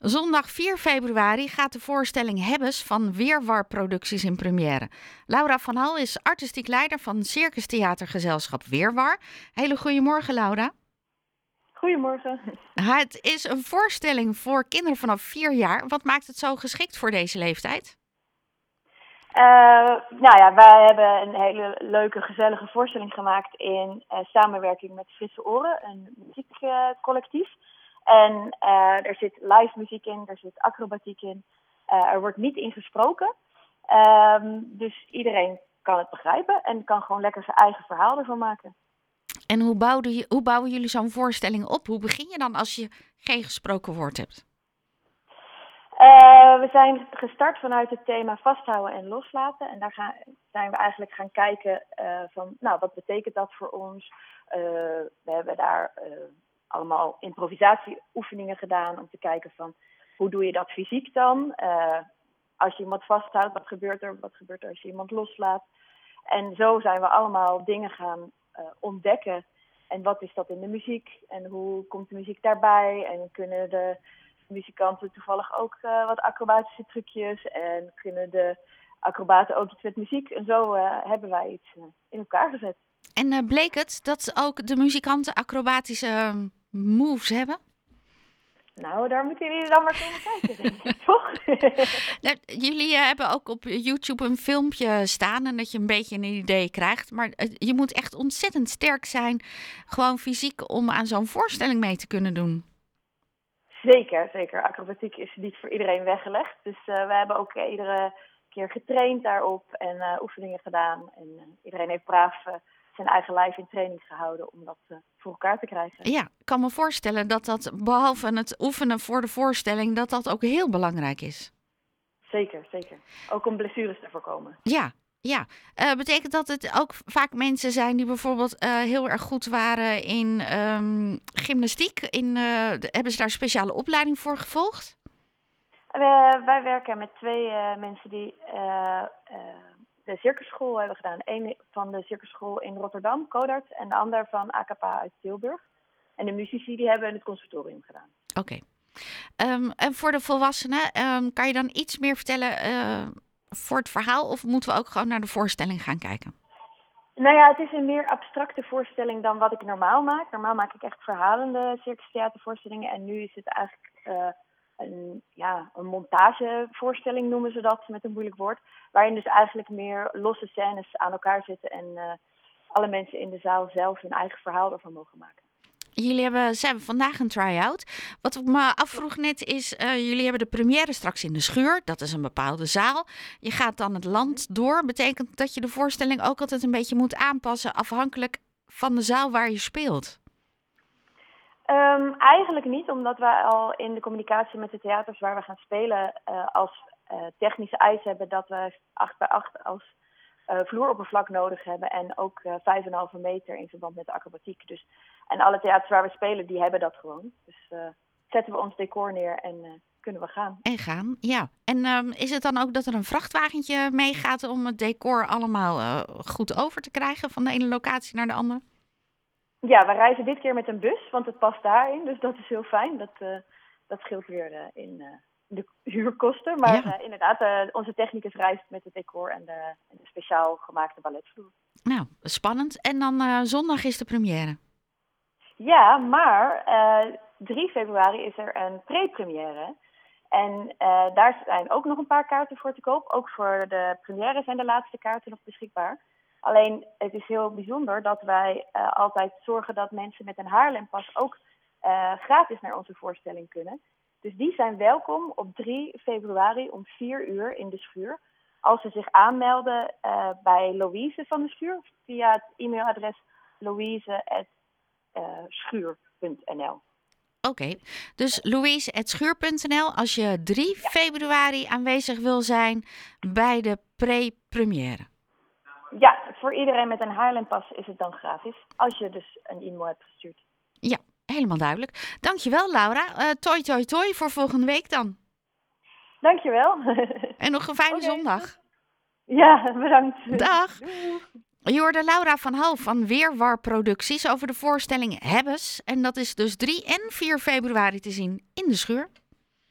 Zondag 4 februari gaat de voorstelling Hebbes van Weerwar Producties in première. Laura van Hal is artistiek leider van Circus Theatergezelschap Weerwar. Hele goedemorgen, Laura. Goedemorgen. Het is een voorstelling voor kinderen vanaf 4 jaar. Wat maakt het zo geschikt voor deze leeftijd? Uh, nou ja, wij hebben een hele leuke, gezellige voorstelling gemaakt in uh, samenwerking met Frisse Oren, een muziekcollectief. En uh, er zit live muziek in, er zit acrobatiek in. er wordt niet in gesproken. Ehm, dus iedereen kan het begrijpen en kan gewoon lekker zijn eigen verhaal ervan maken. En hoe, bouwde, hoe bouwen jullie zo'n voorstelling op? Hoe begin je dan als je geen gesproken woord hebt? Uh, we zijn gestart vanuit het thema vasthouden en loslaten. En daar gaan, zijn we eigenlijk gaan kijken van, nou, wat betekent dat voor ons? We hebben daar allemaal improvisatieoefeningen gedaan om te kijken van, hoe doe je dat fysiek dan? als je iemand vasthoudt, wat gebeurt er? Wat gebeurt er als je iemand loslaat? En zo zijn we allemaal dingen gaan ontdekken. En wat is dat in de muziek? En hoe komt de muziek daarbij? En kunnen de muzikanten toevallig ook uh, wat acrobatische trucjes en kunnen de acrobaten ook iets met muziek. En zo hebben wij iets in elkaar gezet. En bleek het dat ook de muzikanten acrobatische moves hebben? Nou, daar moeten jullie dan maar komen kijken, denk ik, toch? nou, jullie hebben ook op YouTube een filmpje staan en dat je een beetje een idee krijgt. Maar je moet echt ontzettend sterk zijn, gewoon fysiek, om aan zo'n voorstelling mee te kunnen doen. Zeker, zeker. Acrobatiek is niet voor iedereen weggelegd. Dus uh, we hebben ook iedere keer getraind daarop en oefeningen gedaan. En iedereen heeft braaf zijn eigen lijf in training gehouden om dat voor elkaar te krijgen. Ja, ik kan me voorstellen dat dat behalve het oefenen voor de voorstelling, dat dat ook heel belangrijk is. Zeker, zeker. Ook om blessures te voorkomen. Ja, ja, uh, betekent dat het ook vaak mensen zijn die bijvoorbeeld uh, heel erg goed waren in um, gymnastiek? In, uh, hebben ze daar speciale opleiding voor gevolgd? wij werken met twee mensen die de circusschool hebben gedaan. Eén van de circusschool in Rotterdam, Codart, en de ander van AKPA uit Tilburg. En de muzici die hebben het conservatorium gedaan. Oké. Okay. Um, en voor de volwassenen, um, kan je dan iets meer vertellen voor het verhaal of moeten we ook gewoon naar de voorstelling gaan kijken? Nou ja, het is een meer abstracte voorstelling dan wat ik normaal maak. Normaal maak ik echt verhalende circustheatervoorstellingen en nu is het eigenlijk uh, een, ja, een montagevoorstelling noemen ze dat met een moeilijk woord. Waarin dus eigenlijk meer losse scènes aan elkaar zitten en uh, alle mensen in de zaal zelf hun eigen verhaal ervan mogen maken. Jullie hebben, ze hebben vandaag een try-out. Wat ik me afvroeg net is, uh, jullie hebben de première straks in de schuur. Dat is een bepaalde zaal. Je gaat dan het land door. Betekent dat je de voorstelling ook altijd een beetje moet aanpassen afhankelijk van de zaal waar je speelt? Um, eigenlijk niet, omdat wij al in de communicatie met de theaters waar we gaan spelen uh, als uh, technische eis hebben dat we 8 bij 8 als uh, vloeroppervlak nodig hebben en ook uh, 5,5 meter in verband met de acrobatiek. Dus, en alle theaters waar we spelen, die hebben dat gewoon. Dus zetten we ons decor neer en kunnen we gaan. En gaan, ja. En um, is het dan ook dat er een vrachtwagentje meegaat om het decor allemaal goed over te krijgen van de ene locatie naar de andere? Ja, we reizen dit keer met een bus, want het past daarin. Dus dat is heel fijn. Dat, dat scheelt weer in de huurkosten. Maar ja. inderdaad, onze technicus reist met het decor en de, en de speciaal gemaakte balletvloer. Nou, spannend. En dan zondag is de première. Ja, maar 3 februari is er een pre-première. En daar zijn ook nog een paar kaarten voor te koop. Ook voor de première zijn de laatste kaarten nog beschikbaar. Alleen, het is heel bijzonder dat wij altijd zorgen dat mensen met een Haarlempas ook gratis naar onze voorstelling kunnen. Dus die zijn welkom op 3 februari om 4 uur in de schuur. Als ze zich aanmelden uh, bij Louise van de schuur via het e-mailadres louise.schuur.nl. Oké, okay. dus louise.schuur.nl als je 3 ja. februari aanwezig wil zijn bij de pre-première. Voor iedereen met een Haarlempas is het dan gratis. Als je dus een e-mail hebt gestuurd. Ja, Helemaal duidelijk. Dankjewel Laura. Uh, toi toi toi voor volgende week dan. Dankjewel. En nog een fijne okay. zondag. Ja, bedankt. Dag. Je hoorde Laura van Hal van Weerwar Producties over de voorstelling Hebbes. En dat is dus 3 en 4 februari te zien in de schuur.